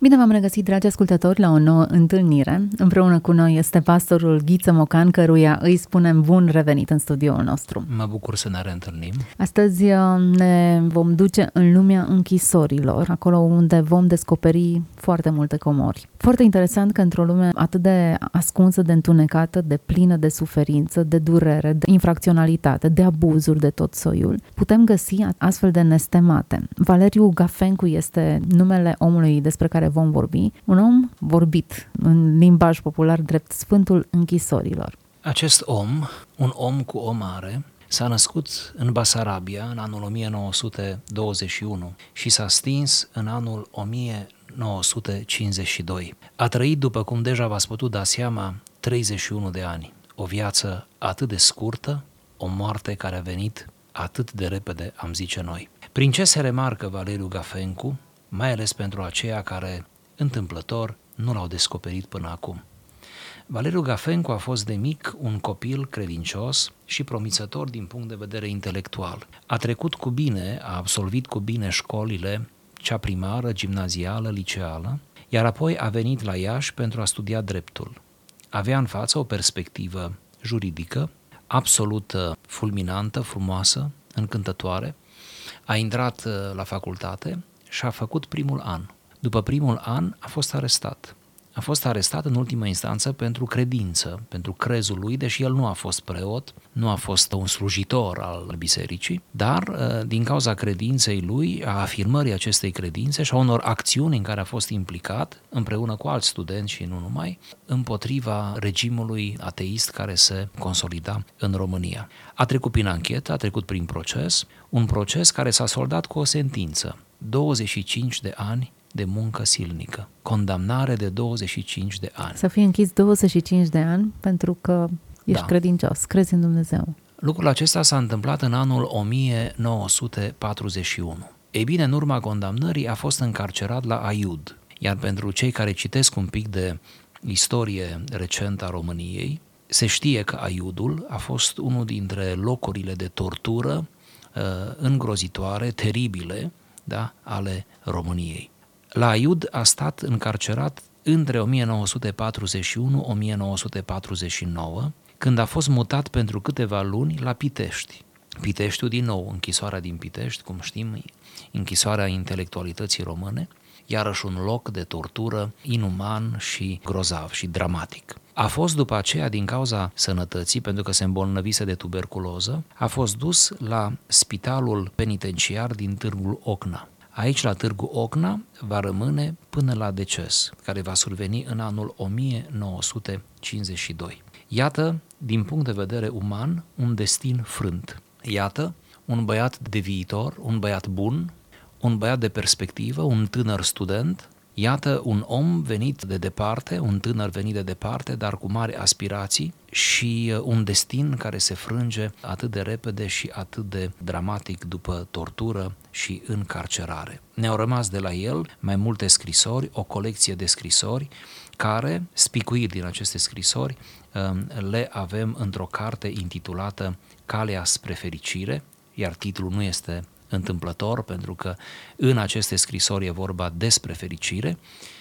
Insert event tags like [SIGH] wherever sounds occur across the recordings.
Bine v-am regăsit, dragi ascultători, la o nouă întâlnire. Împreună cu noi este pastorul Ghiță Mocan, căruia îi spunem bun revenit în studioul nostru. Mă bucur să ne reîntâlnim. Astăzi uh, ne vom duce în lumea închisorilor, acolo unde vom descoperi foarte multe comori. Foarte interesant că într-o lume atât de ascunsă, de întunecată, de plină de suferință, de durere, de infracționalitate, de abuzuri de tot soiul, putem găsi astfel de nestemate. Valeriu Gafencu este numele omului despre care vom vorbi, un om vorbit în limbaj popular drept Sfântul Închisorilor. Acest om, un om cu o mare, S-a născut în Basarabia în anul 1921 și s-a stins în anul 1952. A trăit, după cum deja v-ați putut da seama, 31 de ani. O viață atât de scurtă, o moarte care a venit atât de repede, am zice noi. Prin ce se remarcă Valeriu Gafencu, mai ales pentru aceia care, întâmplător, nu l-au descoperit până acum. Valeriu Gafencu a fost de mic un copil credincios și promițător din punct de vedere intelectual. A trecut cu bine, a absolvit cu bine școlile, cea primară, gimnazială, liceală, iar apoi a venit la Iași pentru a studia dreptul. Avea în față o perspectivă juridică absolut uh, fulminantă, frumoasă, încântătoare. A intrat uh, la facultate și a făcut primul an. După primul an a fost arestat a fost arestat în ultima instanță pentru credință, pentru crezul lui, deși el nu a fost preot, nu a fost un slujitor al bisericii, dar uh, din cauza credinței lui, a afirmării acestei credințe și a unor acțiuni în care a fost implicat, împreună cu alți studenți și nu numai, împotriva regimului ateist care se consolida în România. A trecut prin anchetă, a trecut prin proces, un proces care s-a soldat cu o sentință, 25 de ani de muncă silnică. Condamnare de 25 de ani. Să fii închis 25 de ani pentru că ești da. credincios, crezi în Dumnezeu. Lucrul acesta s-a întâmplat în anul 1941. Ei bine, în urma condamnării a fost încarcerat la Aiud. Iar pentru cei care citesc un pic de istorie recentă a României, se știe că Aiudul a fost unul dintre locurile de tortură uh, îngrozitoare, teribile, da, ale României. La Aiud a stat încarcerat între 1941-1949, când a fost mutat pentru câteva luni la Pitești. Piteștiul din nou, închisoarea din Pitești, cum știm, închisoarea intelectualității române, iarăși un loc de tortură inuman și grozav și dramatic. A fost după aceea, din cauza sănătății, pentru că se îmbolnăvise de tuberculoză, a fost dus la spitalul penitenciar din Târgul Ocna. Aici, la Târgu Ocna, va rămâne până la deces, care va surveni în anul 1952. Iată, din punct de vedere uman, un destin frânt. Iată, un băiat de viitor, un băiat bun, un băiat de perspectivă, un tânăr student, Iată un om venit de departe, un tânăr venit de departe, dar cu mari aspirații și uh, un destin care se frânge atât de repede și atât de dramatic după tortură și încarcerare. Ne-au rămas de la el mai multe scrisori, o colecție de scrisori care, spicuiri din aceste scrisori, um, le avem într-o carte intitulată Calea spre fericire, iar titlul nu este întâmplător, pentru că în aceste scrisori e vorba despre fericire,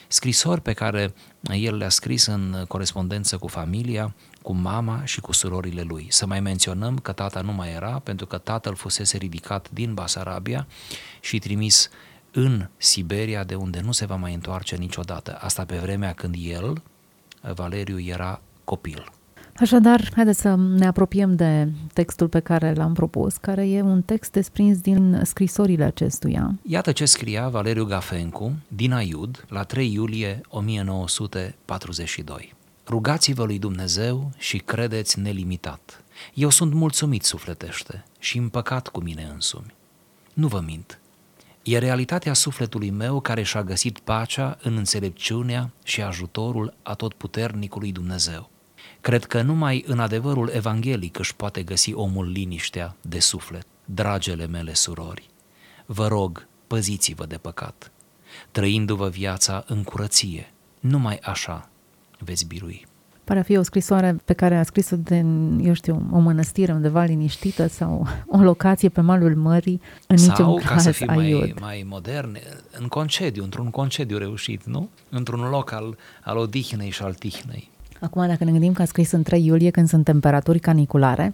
scrisori pe care el le-a scris în corespondență cu familia, cu mama și cu surorile lui. Să mai menționăm că tata nu mai era, pentru că tatăl fusese ridicat din Basarabia și trimis în Siberia, de unde nu se va mai întoarce niciodată. Asta pe vremea când el, Valeriu, era copil. Așadar, haideți să ne apropiem de textul pe care l-am propus, care e un text desprins din scrisorile acestuia. Iată ce scria Valeriu Gafencu din Aiud la 3 iulie 1942. Rugați-vă lui Dumnezeu și credeți nelimitat. Eu sunt mulțumit sufletește și împăcat cu mine însumi. Nu vă mint. E realitatea sufletului meu care și-a găsit pacea în înțelepciunea și ajutorul atotputernicului Dumnezeu. Cred că numai în adevărul evanghelic își poate găsi omul liniștea de suflet. Dragele mele surori, vă rog, păziți-vă de păcat, trăindu-vă viața în curăție. Numai așa veți birui. Pare a fi o scrisoare pe care a scris-o din, eu știu, o mănăstire undeva liniștită sau o locație pe malul mării, în sau, niciun ca caz să fii mai, aiud. mai modern, în concediu, într-un concediu reușit, nu? Într-un loc al, al odihnei și al tihnei. Acum, dacă ne gândim că a scris în 3 iulie, când sunt temperaturi caniculare,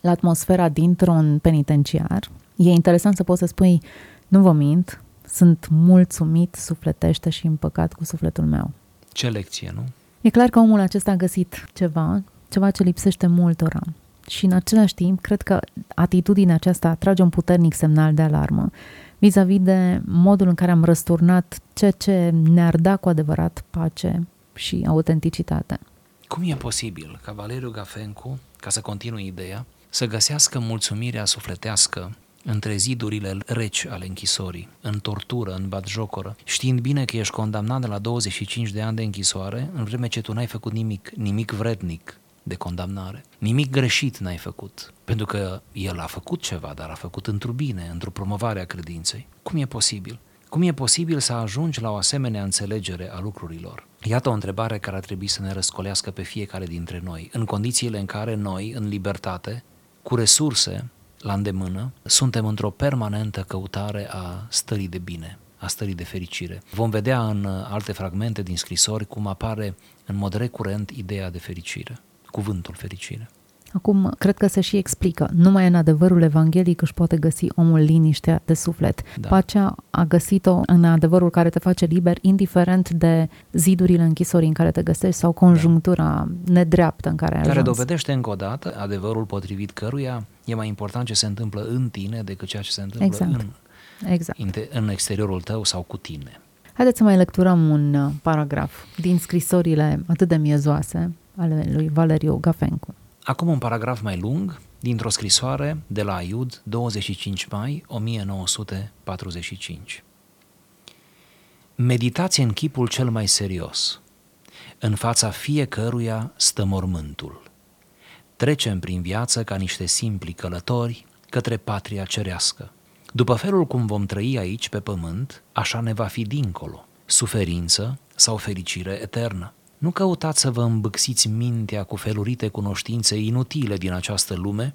la atmosfera dintr-un penitenciar, e interesant să poți să spui, nu vă mint, sunt mulțumit sufletește și împăcat cu sufletul meu. Ce lecție, nu? E clar că omul acesta a găsit ceva, ceva ce lipsește multora. Și în același timp, cred că atitudinea aceasta trage un puternic semnal de alarmă vis-a-vis de modul în care am răsturnat ceea ce ne-ar da cu adevărat pace și autenticitate. Cum e posibil ca Valeriu Gafencu, ca să continui ideea, să găsească mulțumirea sufletească între zidurile reci ale închisorii, în tortură, în batjocoră, știind bine că ești condamnat de la 25 de ani de închisoare, în vreme ce tu n-ai făcut nimic, nimic vrednic de condamnare. Nimic greșit n-ai făcut, pentru că el a făcut ceva, dar a făcut într-o bine, într-o promovare a credinței. Cum e posibil? Cum e posibil să ajungi la o asemenea înțelegere a lucrurilor? Iată o întrebare care ar trebui să ne răscolească pe fiecare dintre noi, în condițiile în care noi, în libertate, cu resurse la îndemână, suntem într-o permanentă căutare a stării de bine, a stării de fericire. Vom vedea în alte fragmente din scrisori cum apare în mod recurent ideea de fericire, cuvântul fericire. Acum, cred că se și explică. Numai în adevărul evanghelic își poate găsi omul liniștea de suflet. Da. Pacea a găsit-o în adevărul care te face liber, indiferent de zidurile închisorii în care te găsești sau conjunctura da. nedreaptă în care ai Care ajuns. dovedește încă o dată adevărul potrivit căruia e mai important ce se întâmplă în tine decât ceea ce se întâmplă Exact. în, Exact. în exteriorul tău sau cu tine. Haideți să mai lecturăm un uh, paragraf din scrisorile atât de miezoase ale lui Valeriu Gafencu. Acum un paragraf mai lung dintr-o scrisoare de la Iud, 25 mai 1945. Meditați în chipul cel mai serios. În fața fiecăruia stă mormântul. Trecem prin viață ca niște simpli călători către patria cerească. După felul cum vom trăi aici pe pământ, așa ne va fi dincolo, suferință sau fericire eternă. Nu căutați să vă îmbâxiți mintea cu felurite cunoștințe inutile din această lume,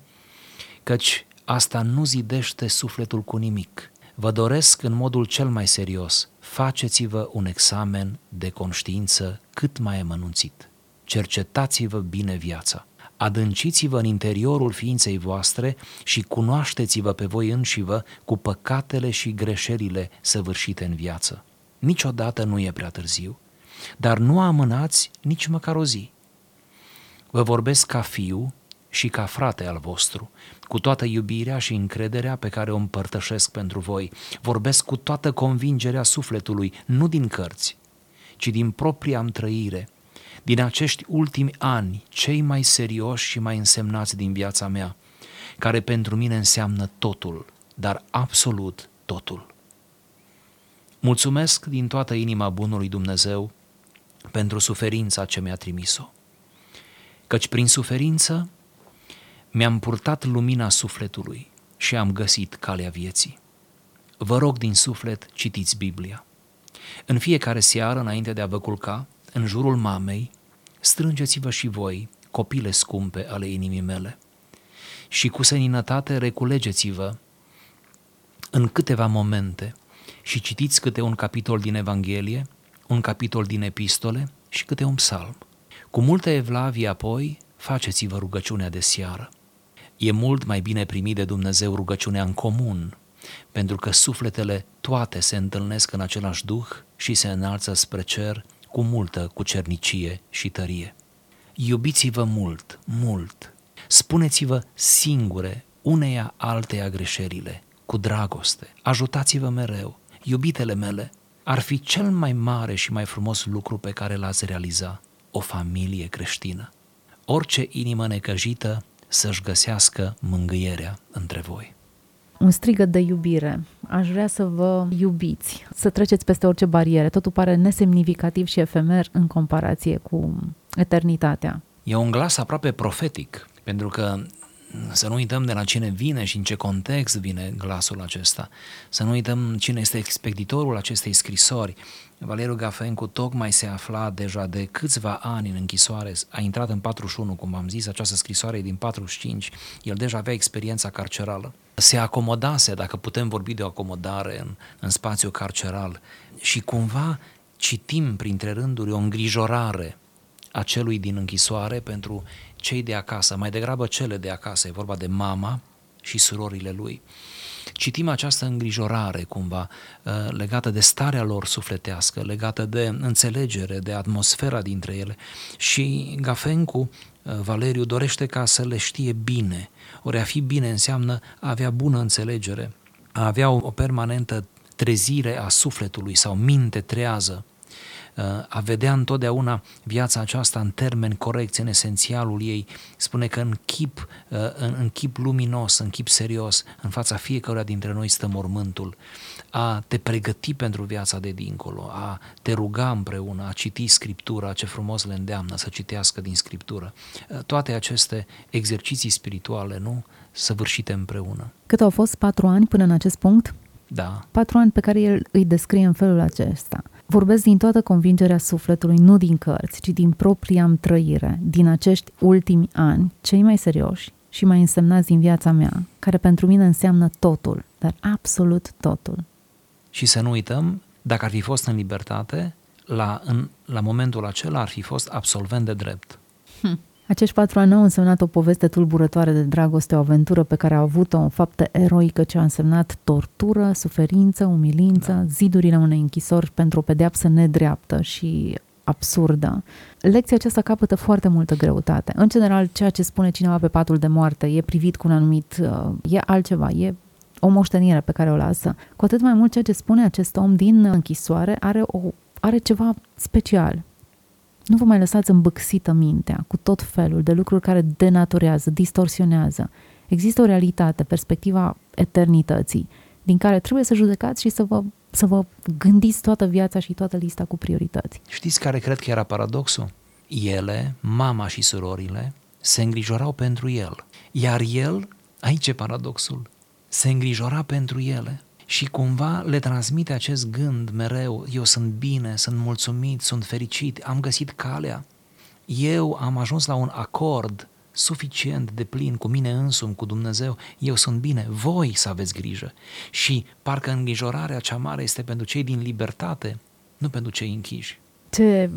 căci asta nu zidește sufletul cu nimic. Vă doresc în modul cel mai serios, faceți-vă un examen de conștiință cât mai emănunțit. Cercetați-vă bine viața. Adânciți-vă în interiorul ființei voastre și cunoașteți-vă pe voi înșivă cu păcatele și greșelile săvârșite în viață. Niciodată nu e prea târziu dar nu amânați nici măcar o zi. Vă vorbesc ca fiu și ca frate al vostru, cu toată iubirea și încrederea pe care o împărtășesc pentru voi. Vorbesc cu toată convingerea sufletului, nu din cărți, ci din propria am trăire, din acești ultimi ani, cei mai serioși și mai însemnați din viața mea, care pentru mine înseamnă totul, dar absolut totul. Mulțumesc din toată inima bunului Dumnezeu pentru suferința ce mi-a trimis-o. Căci prin suferință mi-am purtat lumina sufletului și am găsit calea vieții. Vă rog din suflet, citiți Biblia. În fiecare seară, înainte de a vă culca, în jurul mamei, strângeți-vă și voi, copile scumpe ale inimii mele, și cu seninătate reculegeți-vă în câteva momente și citiți câte un capitol din Evanghelie, un capitol din epistole și câte un psalm. Cu multă evlavie apoi faceți-vă rugăciunea de seară. E mult mai bine primit de Dumnezeu rugăciunea în comun, pentru că sufletele toate se întâlnesc în același duh și se înalță spre cer cu multă cucernicie și tărie. Iubiți-vă mult, mult. Spuneți-vă singure uneia alteia greșelile, cu dragoste. Ajutați-vă mereu. Iubitele mele, ar fi cel mai mare și mai frumos lucru pe care l-ați realiza, o familie creștină. Orice inimă necăjită să-și găsească mângâierea între voi. Un strigăt de iubire. Aș vrea să vă iubiți, să treceți peste orice bariere. Totul pare nesemnificativ și efemer în comparație cu eternitatea. E un glas aproape profetic, pentru că să nu uităm de la cine vine și în ce context vine glasul acesta. Să nu uităm cine este expeditorul acestei scrisori. Valeriu Gafencu tocmai se afla deja de câțiva ani în închisoare, a intrat în 41, cum am zis, această scrisoare e din 45, el deja avea experiența carcerală. Se acomodase, dacă putem vorbi de o acomodare în, în spațiu carceral și cumva citim printre rânduri o îngrijorare a celui din închisoare pentru cei de acasă, mai degrabă cele de acasă, e vorba de mama și surorile lui. Citim această îngrijorare cumva uh, legată de starea lor sufletească, legată de înțelegere, de atmosfera dintre ele. Și Gafencu, uh, Valeriu, dorește ca să le știe bine. Ori a fi bine înseamnă a avea bună înțelegere, a avea o, o permanentă trezire a sufletului sau minte trează, a vedea întotdeauna viața aceasta în termeni corecți, în esențialul ei, spune că în chip, uh, în, în chip luminos, în chip serios, în fața fiecăruia dintre noi stă mormântul, a te pregăti pentru viața de dincolo, a te ruga împreună, a citi Scriptura, ce frumos le îndeamnă să citească din Scriptură. Uh, toate aceste exerciții spirituale, nu? Săvârșite împreună. Cât au fost patru ani până în acest punct? Da. Patru ani pe care el îi descrie în felul acesta. Vorbesc din toată convingerea sufletului, nu din cărți, ci din propria am trăire, din acești ultimi ani, cei mai serioși și mai însemnați din viața mea, care pentru mine înseamnă totul, dar absolut totul. Și să nu uităm, dacă ar fi fost în libertate, la, în, la momentul acela ar fi fost absolvent de drept. Hm. Acești patru ani au însemnat o poveste tulburătoare de dragoste, o aventură pe care a avut-o, o faptă eroică ce a însemnat tortură, suferință, umilință, da. zidurile unei închisori pentru o pedeapsă nedreaptă și absurdă. Lecția aceasta capătă foarte multă greutate. În general, ceea ce spune cineva pe patul de moarte e privit cu un anumit... Uh, e altceva, e o moștenire pe care o lasă. Cu atât mai mult ceea ce spune acest om din închisoare are, o, are ceva special. Nu vă mai lăsați îmbâxită mintea cu tot felul de lucruri care denaturează, distorsionează. Există o realitate, perspectiva eternității, din care trebuie să judecați și să vă, să vă gândiți toată viața și toată lista cu priorități. Știți care cred că era paradoxul? Ele, mama și surorile, se îngrijorau pentru el. Iar el, aici e paradoxul, se îngrijora pentru ele și cumva le transmite acest gând mereu, eu sunt bine, sunt mulțumit, sunt fericit, am găsit calea, eu am ajuns la un acord suficient de plin cu mine însumi, cu Dumnezeu, eu sunt bine, voi să aveți grijă. Și parcă îngrijorarea cea mare este pentru cei din libertate, nu pentru cei închiși. Ce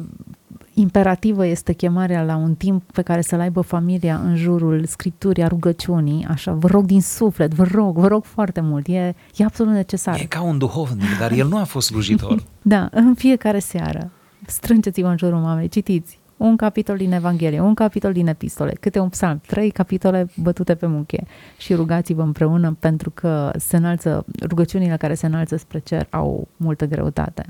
imperativă este chemarea la un timp pe care să-l aibă familia în jurul scripturii, a rugăciunii, așa, vă rog din suflet, vă rog, vă rog foarte mult, e, e absolut necesar. E ca un duhovnic, dar el nu a fost slujitor. [LAUGHS] da, în fiecare seară, strângeți-vă în jurul mamei, citiți un capitol din Evanghelie, un capitol din epistole, câte un psalm, trei capitole bătute pe munche și rugați-vă împreună pentru că se înalță, rugăciunile care se înalță spre cer au multă greutate.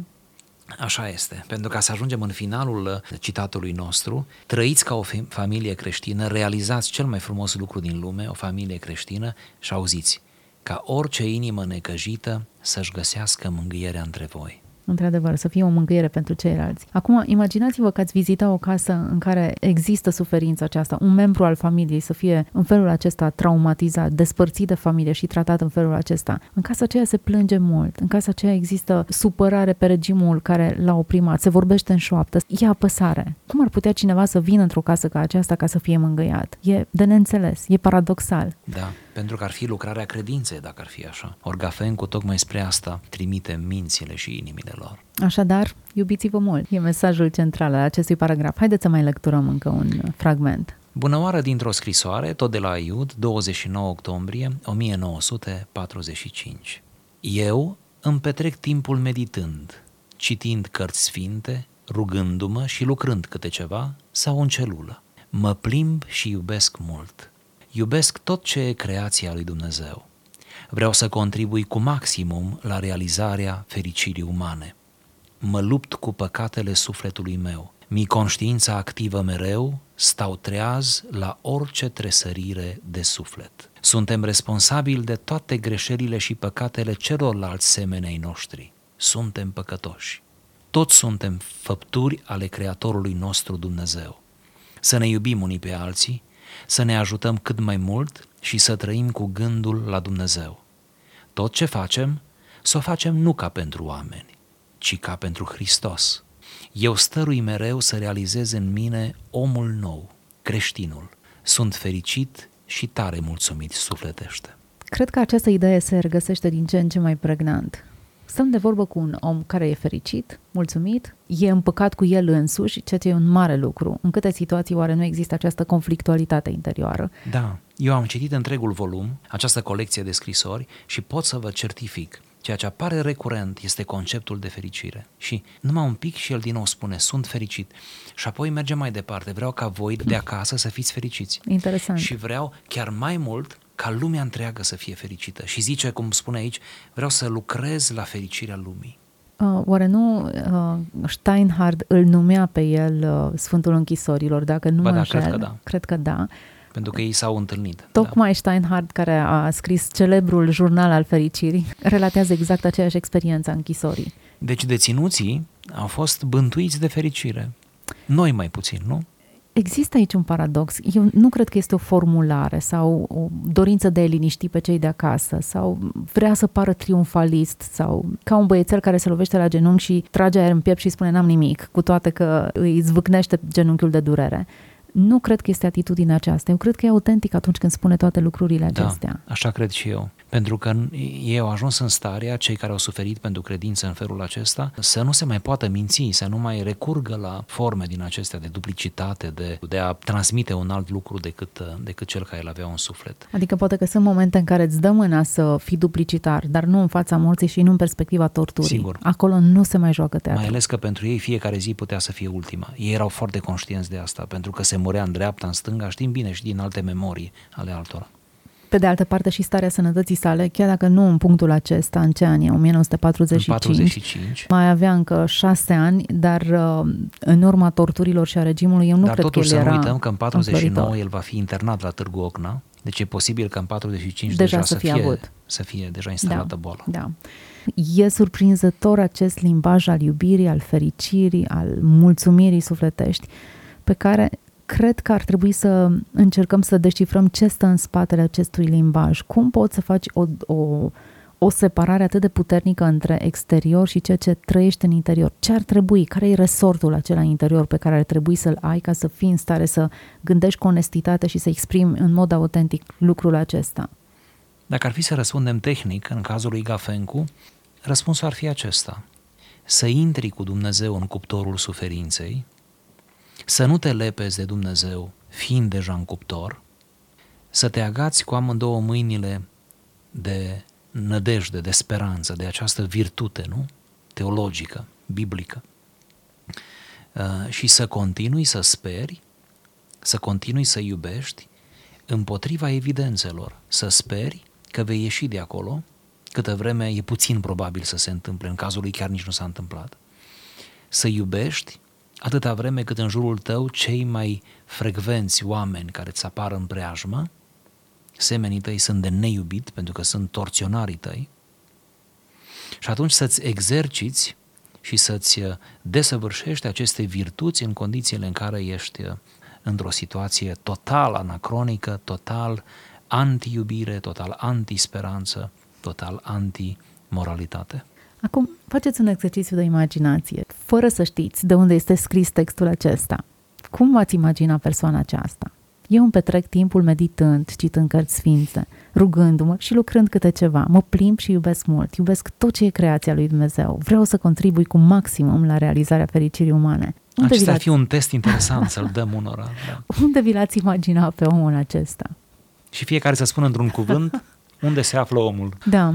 Așa este. Pentru ca să ajungem în finalul uh, citatului nostru, trăiți ca o familie creștină, realizați cel mai frumos lucru din lume, o familie creștină și auziți, ca orice inimă necăjită să-și găsească mângâierea între voi într-adevăr, să fie o mângâiere pentru ceilalți. Acum, imaginați-vă că ați vizita o casă în care există suferința aceasta, un membru al familiei să fie în felul acesta traumatizat, despărțit de familie și tratat în felul acesta. În casa aceea se plânge mult, în casa aceea există supărare pe regimul care l-a oprimat, se vorbește în șoaptă, e apăsare. Cum ar putea cineva să vină într-o casă ca aceasta ca să fie mângâiat? E de neînțeles, e paradoxal. Da pentru că ar fi lucrarea credinței dacă ar fi așa. Orgafencu tocmai spre asta trimite mințile și inimile lor. Așadar, iubiți-vă mult. E mesajul central al acestui paragraf. Haideți să mai lecturăm încă un fragment. Bună oară dintr-o scrisoare, tot de la Iud, 29 octombrie 1945. Eu îmi petrec timpul meditând, citind cărți sfinte, rugându-mă și lucrând câte ceva sau în celulă. Mă plimb și iubesc mult. Iubesc tot ce e creația lui Dumnezeu. Vreau să contribui cu maximum la realizarea fericirii umane. Mă lupt cu păcatele sufletului meu. Mi conștiința activă mereu, stau treaz la orice tresărire de suflet. Suntem responsabili de toate greșelile și păcatele celorlalți semenei noștri. Suntem păcătoși. Toți suntem făpturi ale Creatorului nostru Dumnezeu. Să ne iubim unii pe alții, să ne ajutăm cât mai mult și să trăim cu gândul la Dumnezeu. Tot ce facem, să o facem nu ca pentru oameni, ci ca pentru Hristos. Eu stărui mereu să realizez în mine omul nou, creștinul. Sunt fericit și tare mulțumit sufletește. Cred că această idee se regăsește din ce în ce mai pregnant. Stăm de vorbă cu un om care e fericit, mulțumit, e împăcat cu el însuși, ceea ce e un mare lucru. În câte situații oare nu există această conflictualitate interioară? Da, eu am citit întregul volum, această colecție de scrisori și pot să vă certific Ceea ce apare recurent este conceptul de fericire. Și numai un pic și el din nou spune, sunt fericit. Și apoi merge mai departe, vreau ca voi de acasă să fiți fericiți. Interesant. Și vreau chiar mai mult ca lumea întreagă să fie fericită. Și zice, cum spune aici, vreau să lucrez la fericirea lumii. Uh, oare nu uh, Steinhard îl numea pe el uh, Sfântul Închisorilor, dacă nu Ba mă da, înșel? cred că da. Cred că da. Pentru că ei s-au întâlnit. Tocmai da. Steinhard, care a scris celebrul jurnal al fericirii, relatează exact aceeași experiență a închisorii. Deci deținuții au fost bântuiți de fericire. Noi mai puțin, nu? Există aici un paradox. Eu nu cred că este o formulare sau o dorință de a liniști pe cei de acasă sau vrea să pară triumfalist sau ca un băiețel care se lovește la genunchi și trage aer în piept și spune n-am nimic, cu toate că îi zvâcnește genunchiul de durere. Nu cred că este atitudinea aceasta. Eu cred că e autentic atunci când spune toate lucrurile Da, acestea. așa cred și eu. Pentru că ei au ajuns în starea, cei care au suferit pentru credință în felul acesta, să nu se mai poată minți, să nu mai recurgă la forme din acestea de duplicitate, de, de a transmite un alt lucru decât, decât cel care îl avea în suflet. Adică poate că sunt momente în care îți dă mâna să fii duplicitar, dar nu în fața morții și nu în perspectiva torturii. Sigur. Acolo nu se mai joacă teatru. Mai ales că pentru ei fiecare zi putea să fie ultima. Ei erau foarte conștienți de asta, pentru că se murea în dreapta, în stânga, știm bine și din alte memorii ale altora. Pe de altă parte și starea sănătății sale, chiar dacă nu în punctul acesta, în ce an e, 1945, În 45. mai avea încă șase ani, dar uh, în urma torturilor și a regimului, eu nu Dar cred totuși că el să nu era uităm că în 49 înfloritor. el va fi internat la Târgu Ocna, deci e posibil că în 45 Deja deja, să fie avut. să fie deja instalată boala. Da. E surprinzător acest limbaj al iubirii, al fericirii, al mulțumirii sufletești, pe care cred că ar trebui să încercăm să descifrăm ce stă în spatele acestui limbaj. Cum poți să faci o, o, o separare atât de puternică între exterior și ceea ce trăiești în interior? Ce ar trebui? Care e resortul acela interior pe care ar trebui să-l ai ca să fii în stare să gândești cu onestitate și să exprimi în mod autentic lucrul acesta? Dacă ar fi să răspundem tehnic, în cazul lui Gafencu, răspunsul ar fi acesta. Să intri cu Dumnezeu în cuptorul suferinței, să nu te lepezi de Dumnezeu fiind deja în cuptor, să te agați cu amândouă mâinile de nădejde, de speranță, de această virtute, nu? Teologică, biblică. Uh, și să continui să speri, să continui să iubești împotriva evidențelor, să speri că vei ieși de acolo, câtă vreme e puțin probabil să se întâmple, în cazul lui chiar nici nu s-a întâmplat. Să iubești atâta vreme cât în jurul tău cei mai frecvenți oameni care îți apară în preajmă, semenii tăi sunt de neiubit pentru că sunt torționarii tăi, și atunci să-ți exerciți și să-ți desăvârșești aceste virtuți în condițiile în care ești într-o situație total anacronică, total anti-iubire, total anti-speranță, total anti-moralitate. Acum, faceți un exercițiu de imaginație, fără să știți de unde este scris textul acesta. Cum v-ați imagina persoana aceasta? Eu îmi petrec timpul meditând, citând cărți sfințe, rugându-mă și lucrând câte ceva. Mă plimb și iubesc mult, iubesc tot ce e creația lui Dumnezeu. Vreau să contribui cu maximum la realizarea fericirii umane. Unde Acesta ar fi un test interesant să-l dăm unora. Da. [LAUGHS] Unde vi l-ați imagina pe omul acesta? Și fiecare să spună într-un cuvânt unde se află omul. Da,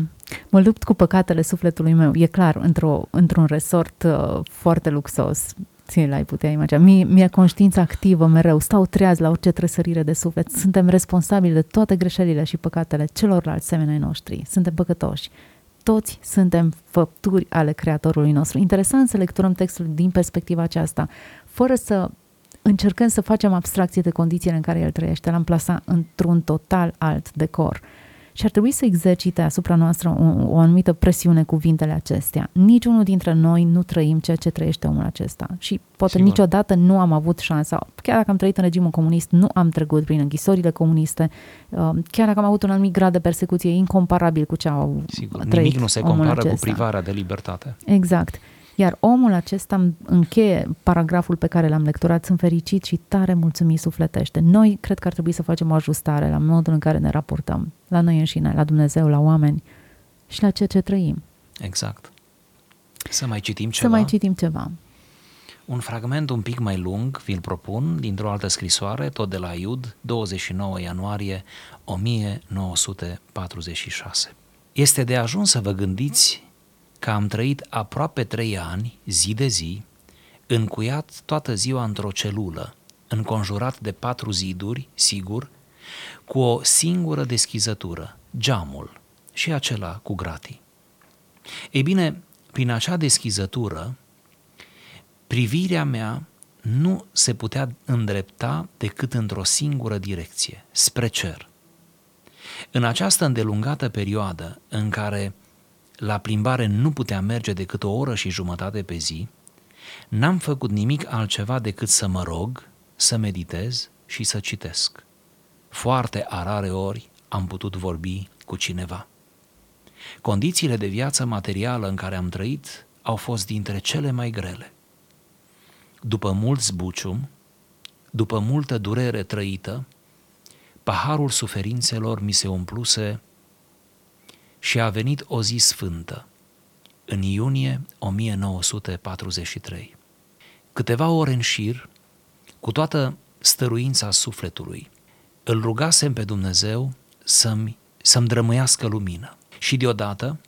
mă lupt cu păcatele sufletului meu, e clar, într-o, într-un resort uh, foarte luxos, ți l-ai putea imagina. Mie, mie conștiința activă mereu, stau treaz la orice tresărire de suflet, suntem responsabili de toate greșelile și păcatele celorlalți semenii noștri, suntem păcătoși. Toți suntem făpturi ale Creatorului nostru. Interesant să lecturăm textul din perspectiva aceasta, fără să încercăm să facem abstracție de condițiile în care el trăiește, l-am plasat într-un total alt decor. Și ar trebui să exercite asupra noastră o, o anumită presiune cuvintele acestea. Niciunul dintre noi nu trăim ceea ce trăiește omul acesta. Și poate Sigur. niciodată nu am avut șansa, chiar dacă am trăit în regimul comunist, nu am trecut prin închisorile comuniste, uh, chiar dacă am avut un anumit grad de persecuție incomparabil cu ce au Sigur, trăit nimic nu se omul compară acesta. cu privarea de libertate. Exact. Iar omul acesta încheie paragraful pe care l-am lecturat, sunt fericit și tare mulțumit sufletește. Noi cred că ar trebui să facem o ajustare la modul în care ne raportăm la noi înșine, la Dumnezeu, la oameni și la ceea ce trăim. Exact. Să mai citim ceva? Să mai citim ceva. Un fragment un pic mai lung, vi-l propun, dintr-o altă scrisoare, tot de la Iud, 29 ianuarie 1946. Este de ajuns să vă gândiți că am trăit aproape trei ani, zi de zi, încuiat toată ziua într-o celulă, înconjurat de patru ziduri, sigur, cu o singură deschizătură, geamul, și acela cu gratii. Ei bine, prin acea deschizătură, privirea mea nu se putea îndrepta decât într-o singură direcție, spre cer. În această îndelungată perioadă în care la plimbare nu putea merge decât o oră și jumătate pe zi, n-am făcut nimic altceva decât să mă rog, să meditez și să citesc. Foarte a rare ori am putut vorbi cu cineva. Condițiile de viață materială în care am trăit au fost dintre cele mai grele. După mult zbucium, după multă durere trăită, paharul suferințelor mi se umpluse și a venit o zi sfântă, în iunie 1943. Câteva ore în șir, cu toată stăruința sufletului, îl rugasem pe Dumnezeu să-mi, să-mi drămâiască lumină. Și deodată,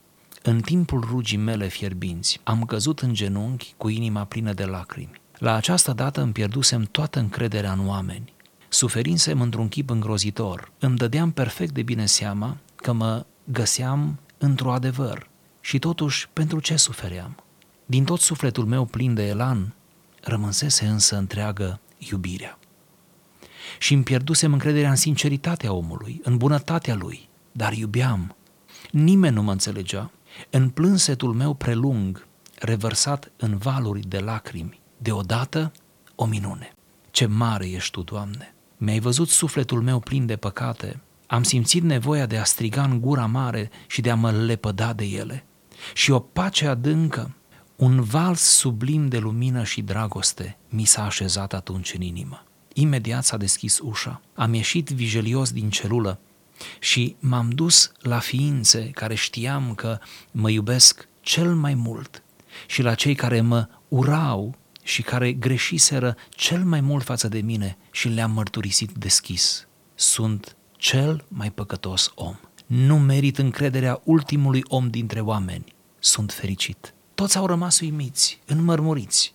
în timpul rugii mele fierbinți, am căzut în genunchi cu inima plină de lacrimi. La această dată îmi pierdusem toată încrederea în oameni. Suferinsem într-un chip îngrozitor. Îmi dădeam perfect de bine seama că mă găseam într-o adevăr. Și totuși, pentru ce sufeream? Din tot sufletul meu plin de elan, rămânsese însă întreagă iubirea. Și îmi pierdusem încrederea în sinceritatea omului, în bunătatea lui, dar iubeam. Nimeni nu mă înțelegea. În plânsetul meu prelung, revărsat în valuri de lacrimi, deodată o minune. Ce mare ești Tu, Doamne! Mi-ai văzut sufletul meu plin de păcate, am simțit nevoia de a striga în gura mare și de a mă lepăda de ele. Și o pace adâncă, un vals sublim de lumină și dragoste mi s-a așezat atunci în inimă. Imediat s-a deschis ușa, am ieșit vijelios din celulă și m-am dus la ființe care știam că mă iubesc cel mai mult și la cei care mă urau și care greșiseră cel mai mult față de mine și le-am mărturisit deschis. Sunt cel mai păcătos om. Nu merit încrederea ultimului om dintre oameni. Sunt fericit. Toți au rămas uimiți, înmărmuriți.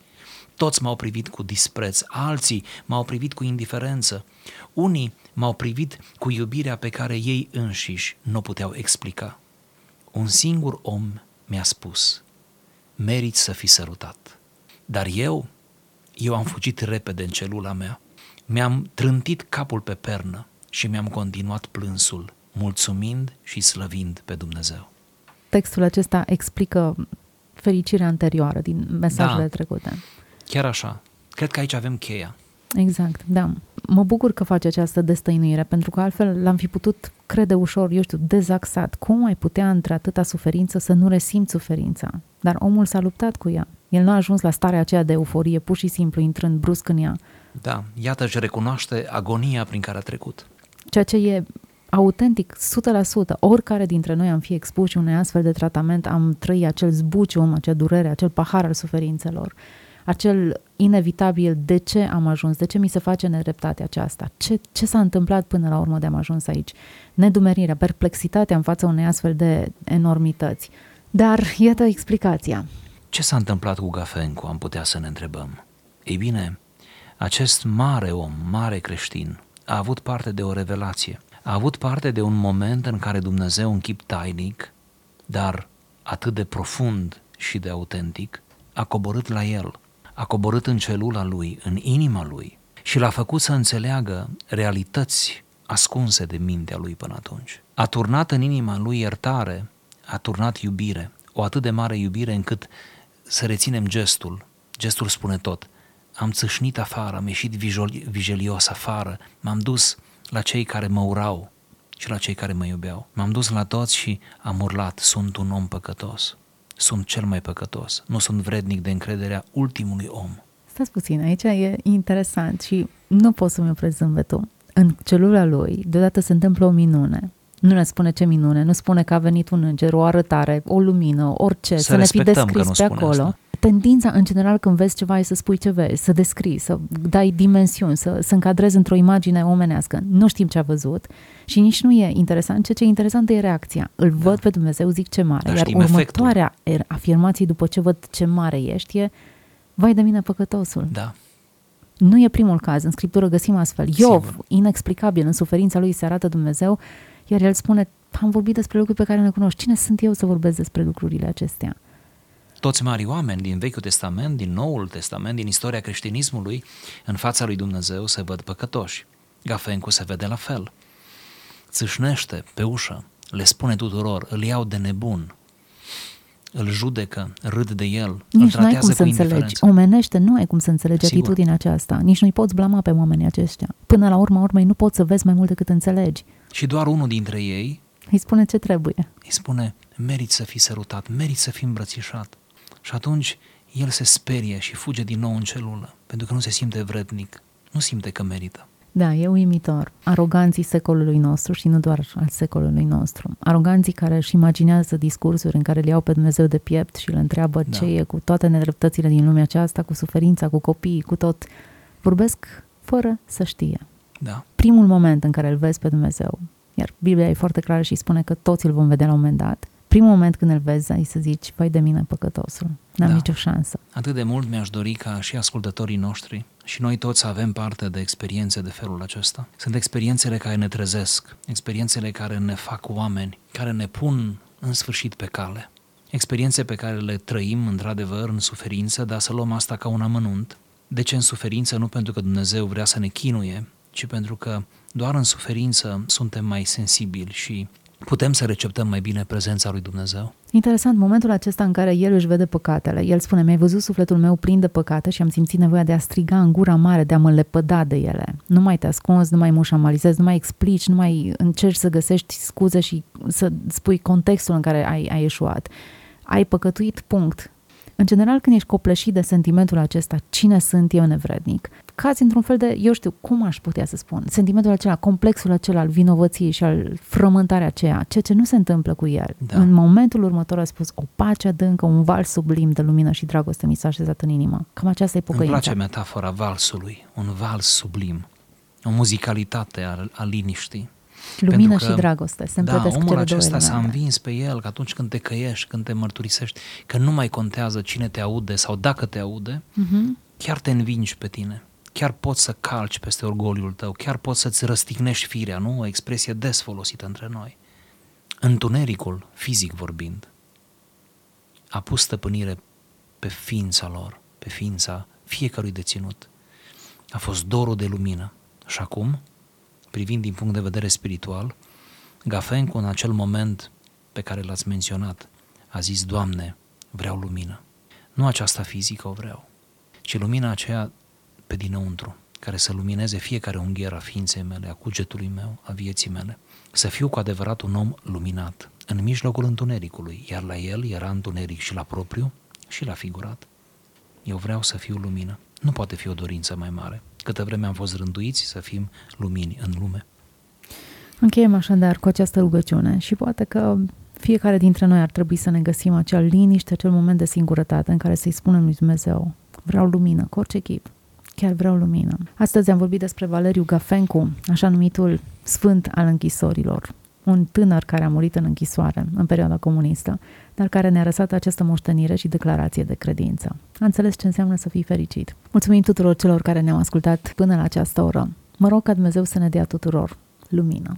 Toți m-au privit cu dispreț, alții m-au privit cu indiferență. Unii m-au privit cu iubirea pe care ei înșiși nu puteau explica. Un singur om mi-a spus, meriți să fii sărutat. Dar eu, eu am fugit repede în celula mea, mi-am trântit capul pe pernă și mi-am continuat plânsul, mulțumind și slăvind pe Dumnezeu. Textul acesta explică fericirea anterioară din mesajele da, trecute. Chiar așa. Cred că aici avem cheia. Exact, da. Mă bucur că face această destăinuire, pentru că altfel l-am fi putut crede ușor, eu știu, dezaxat. Cum ai putea între atâta suferință să nu resimți suferința? Dar omul s-a luptat cu ea. El nu a ajuns la starea aceea de euforie, pur și simplu intrând brusc în ea. Da, iată își recunoaște agonia prin care a trecut. Ceea ce e autentic, 100%. Oricare dintre noi am fi expuși unui astfel de tratament, am trăit acel zbucium, acea durere, acel pahar al suferințelor acel inevitabil de ce am ajuns, de ce mi se face nedreptatea aceasta, ce, ce s-a întâmplat până la urmă de am ajuns aici, nedumerirea, perplexitatea în fața unei astfel de enormități. Dar iată explicația. Ce s-a întâmplat cu Gafencu, am putea să ne întrebăm. Ei bine, acest mare om, mare creștin, a avut parte de o revelație. A avut parte de un moment în care Dumnezeu, în chip tainic, dar atât de profund și de autentic, a coborât la el a coborât în celula lui, în inima lui și l-a făcut să înțeleagă realități ascunse de mintea lui până atunci. A turnat în inima lui iertare, a turnat iubire, o atât de mare iubire încât să reținem gestul. Gestul spune tot. Am țâșnit afară, am ieșit vijelios afară, m-am dus la cei care mă urau și la cei care mă iubeau. M-am dus la toți și am urlat, sunt un om păcătos. sunt cel mai păcătos, nu sunt vrednic de încrederea ultimului om. Stați puțin, aici e interesant și nu pot să-mi opresc zâmbetul. În celula lui, deodată se întâmplă o minune. Nu ne spune ce minune, nu spune că a venit un înger, o arătare, o lumină, orice, să, să ne fi respectăm că descris nu pe spune acolo. asta. Tendința, în general, când vezi ceva, e să spui ce vezi, să descrii, să dai dimensiuni, să, să încadrezi într-o imagine omenească. Nu știm ce a văzut și nici nu e interesant. Ce ce e interesant e reacția. Îl văd pe Dumnezeu, zic ce mare. Da, Iar știm următoarea er- afirmație după ce văd ce mare ești e Vai de mine păcătosul. Da, Nu e primul caz, în Scriptură găsim astfel. Iov, Sigur. inexplicabil, în suferința lui se arată Dumnezeu, iar el spune, am vorbit despre lucruri pe care nu le cunoști. Cine sunt eu să vorbesc despre lucrurile acestea? Toți mari oameni din Vechiul Testament, din Noul Testament, din istoria creștinismului, în fața lui Dumnezeu se văd păcătoși. Gafencu se vede la fel. Țâșnește pe ușă, le spune tuturor, îl iau de nebun, îl judecă, râd de el, îl Nici nu ai cum tratează să cu înțelegi. indiferență. Omenește, nu ai cum să înțelegi Sigur. atitudinea aceasta. Nici nu-i poți blama pe oamenii aceștia. Până la urma urmei nu poți să vezi mai mult decât înțelegi. Și doar unul dintre ei Îi spune ce trebuie. îi spune, merit să fii sărutat, merit să fii îmbrățișat. Și atunci el se sperie și fuge din nou în celulă, pentru că nu se simte vrednic, nu simte că merită. Da, e uimitor. Aroganții secolului nostru și nu doar al secolului nostru. Aroganții care își imaginează discursuri în care îl iau pe Dumnezeu de piept și îl întreabă Da. ce e cu toate nedreptățile din lumea aceasta, cu suferința, cu copiii, cu tot. Vorbesc fără să știe. Da, Primul moment în care îl vezi pe Dumnezeu, iar Biblia e foarte clară și spune că toți îl vom vedea la un moment dat, primul moment când îl vezi, ai să zici, vai de mine păcătosul, n-am Da. nicio șansă. Atât de mult mi-aș dori ca și ascultătorii noștri și noi toți să avem parte de experiențe de felul acesta. Sunt experiențele care ne trezesc, experiențele care ne fac oameni, care ne pun în sfârșit pe cale. Experiențe pe care le trăim într-adevăr în suferință, dar să luăm asta ca un amănunt. De ce în suferință? Nu pentru că Dumnezeu vrea să ne chinuie, ci pentru că doar în suferință suntem mai sensibili și putem să receptăm mai bine prezența lui Dumnezeu. Interesant, momentul acesta în care el își vede păcatele. El spune, mi-ai văzut sufletul meu plin de păcate și am simțit nevoia de a striga în gura mare, de a mă lepăda de ele. Nu mai te ascunzi, nu mai mușamalizezi, nu mai explici, nu mai încerci să găsești scuze și să spui contextul în care ai, ai eșuat. Ai păcătuit, punct. În general, când ești copleșit de sentimentul acesta, cine sunt eu nevrednic, cazi într-un fel de, eu știu, cum aș putea să spun, sentimentul acela, complexul acela al vinovăției și al frământarea aceea, ceea ce nu se întâmplă cu el. Da. În momentul următor a spus, o pace adâncă, un val sublim de lumină și dragoste mi s-a așezat în inimă. Cam aceasta e Îmi pocăința. place metafora valsului, un vals sublim, o muzicalitate a, a liniștii. Lumină pentru că- și dragoste, se Da, împletesc omul cele două acesta s-a elemente. învins pe el că atunci când te căiești, când te mărturisești, că nu mai contează cine te aude sau dacă te aude, Mhm. chiar te învingi pe tine. Chiar poți să calci peste orgoliul tău, chiar poți să-ți răstignești firea, nu? O expresie des folosită între noi. Întunericul, fizic vorbind, a pus stăpânire pe ființa lor, pe ființa fiecărui deținut. A fost dorul de lumină. Și acum, privind din punct de vedere spiritual, Gafencu în acel moment pe care l-ați menționat a zis, Doamne, vreau lumină. Nu aceasta fizică o vreau, ci lumina aceea pe dinăuntru, care să lumineze fiecare ungher a ființei mele, a cugetului meu, a vieții mele. Să fiu cu adevărat un om luminat, în mijlocul întunericului, iar la el era întuneric și la propriu și la figurat. Eu vreau să fiu lumină. Nu poate fi o dorință mai mare. Câtă vreme am fost rânduiți să fim lumini în lume. Încheiem așadar cu această rugăciune și poate că fiecare dintre noi ar trebui să ne găsim acel liniște, acel moment de singurătate în care să-i spunem lui Dumnezeu, vreau lumină, cu orice chip, chiar vreau lumină. Astăzi am vorbit despre Valeriu Gafencu, așa numitul sfânt al închisorilor, un tânăr care a murit în închisoare în perioada comunistă, dar care ne-a lăsat această moștenire și declarație de credință. A înțeles ce înseamnă să fii fericit. Mulțumim tuturor celor care ne-au ascultat până la această oră. Mă rog ca Dumnezeu să ne dea tuturor lumină.